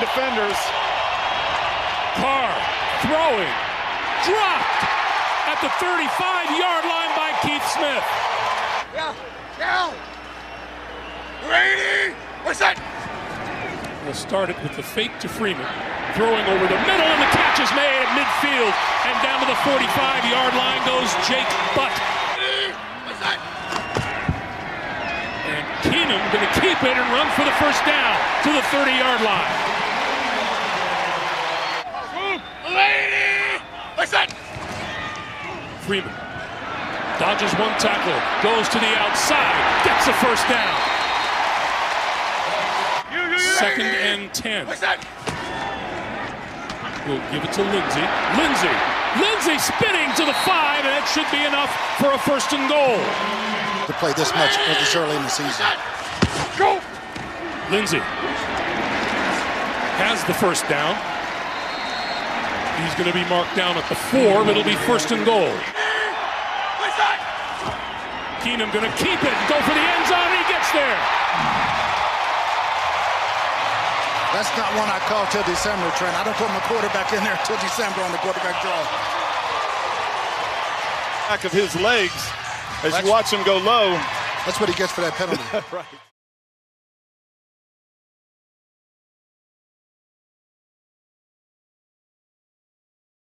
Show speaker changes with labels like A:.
A: defenders.
B: Carr throwing, dropped at the 35-yard line by Keith Smith.
C: Yeah, now. Ready? What's that?
B: We'll start it with the fake to Freeman. Throwing over the middle, and the catch is made at midfield. And down to the 45-yard line goes Jake Butt.
C: What's that?
B: And Keenum going to keep it and run for the first down to the 30-yard line.
C: What's that?
B: Freeman dodges one tackle, goes to the outside, gets the first down. Second and 10.
C: What's that?
B: We'll give it to Lindsay. Lindsay. Lindsay spinning to the five, and that should be enough for a first and goal.
D: To play this much this early in the season.
C: Go!
B: Lindsay has the first down. He's going to be marked down at the four, but it'll be first and goal.
C: What's?
B: Keenum going to keep it, go for the end zone, he gets there.
D: That's not one I call till December, Trent. I don't put my quarterback in there until December on the quarterback draw.
A: Back of his legs as
D: That's-
A: you watch him go low.
D: That's what he gets for that penalty.
A: right.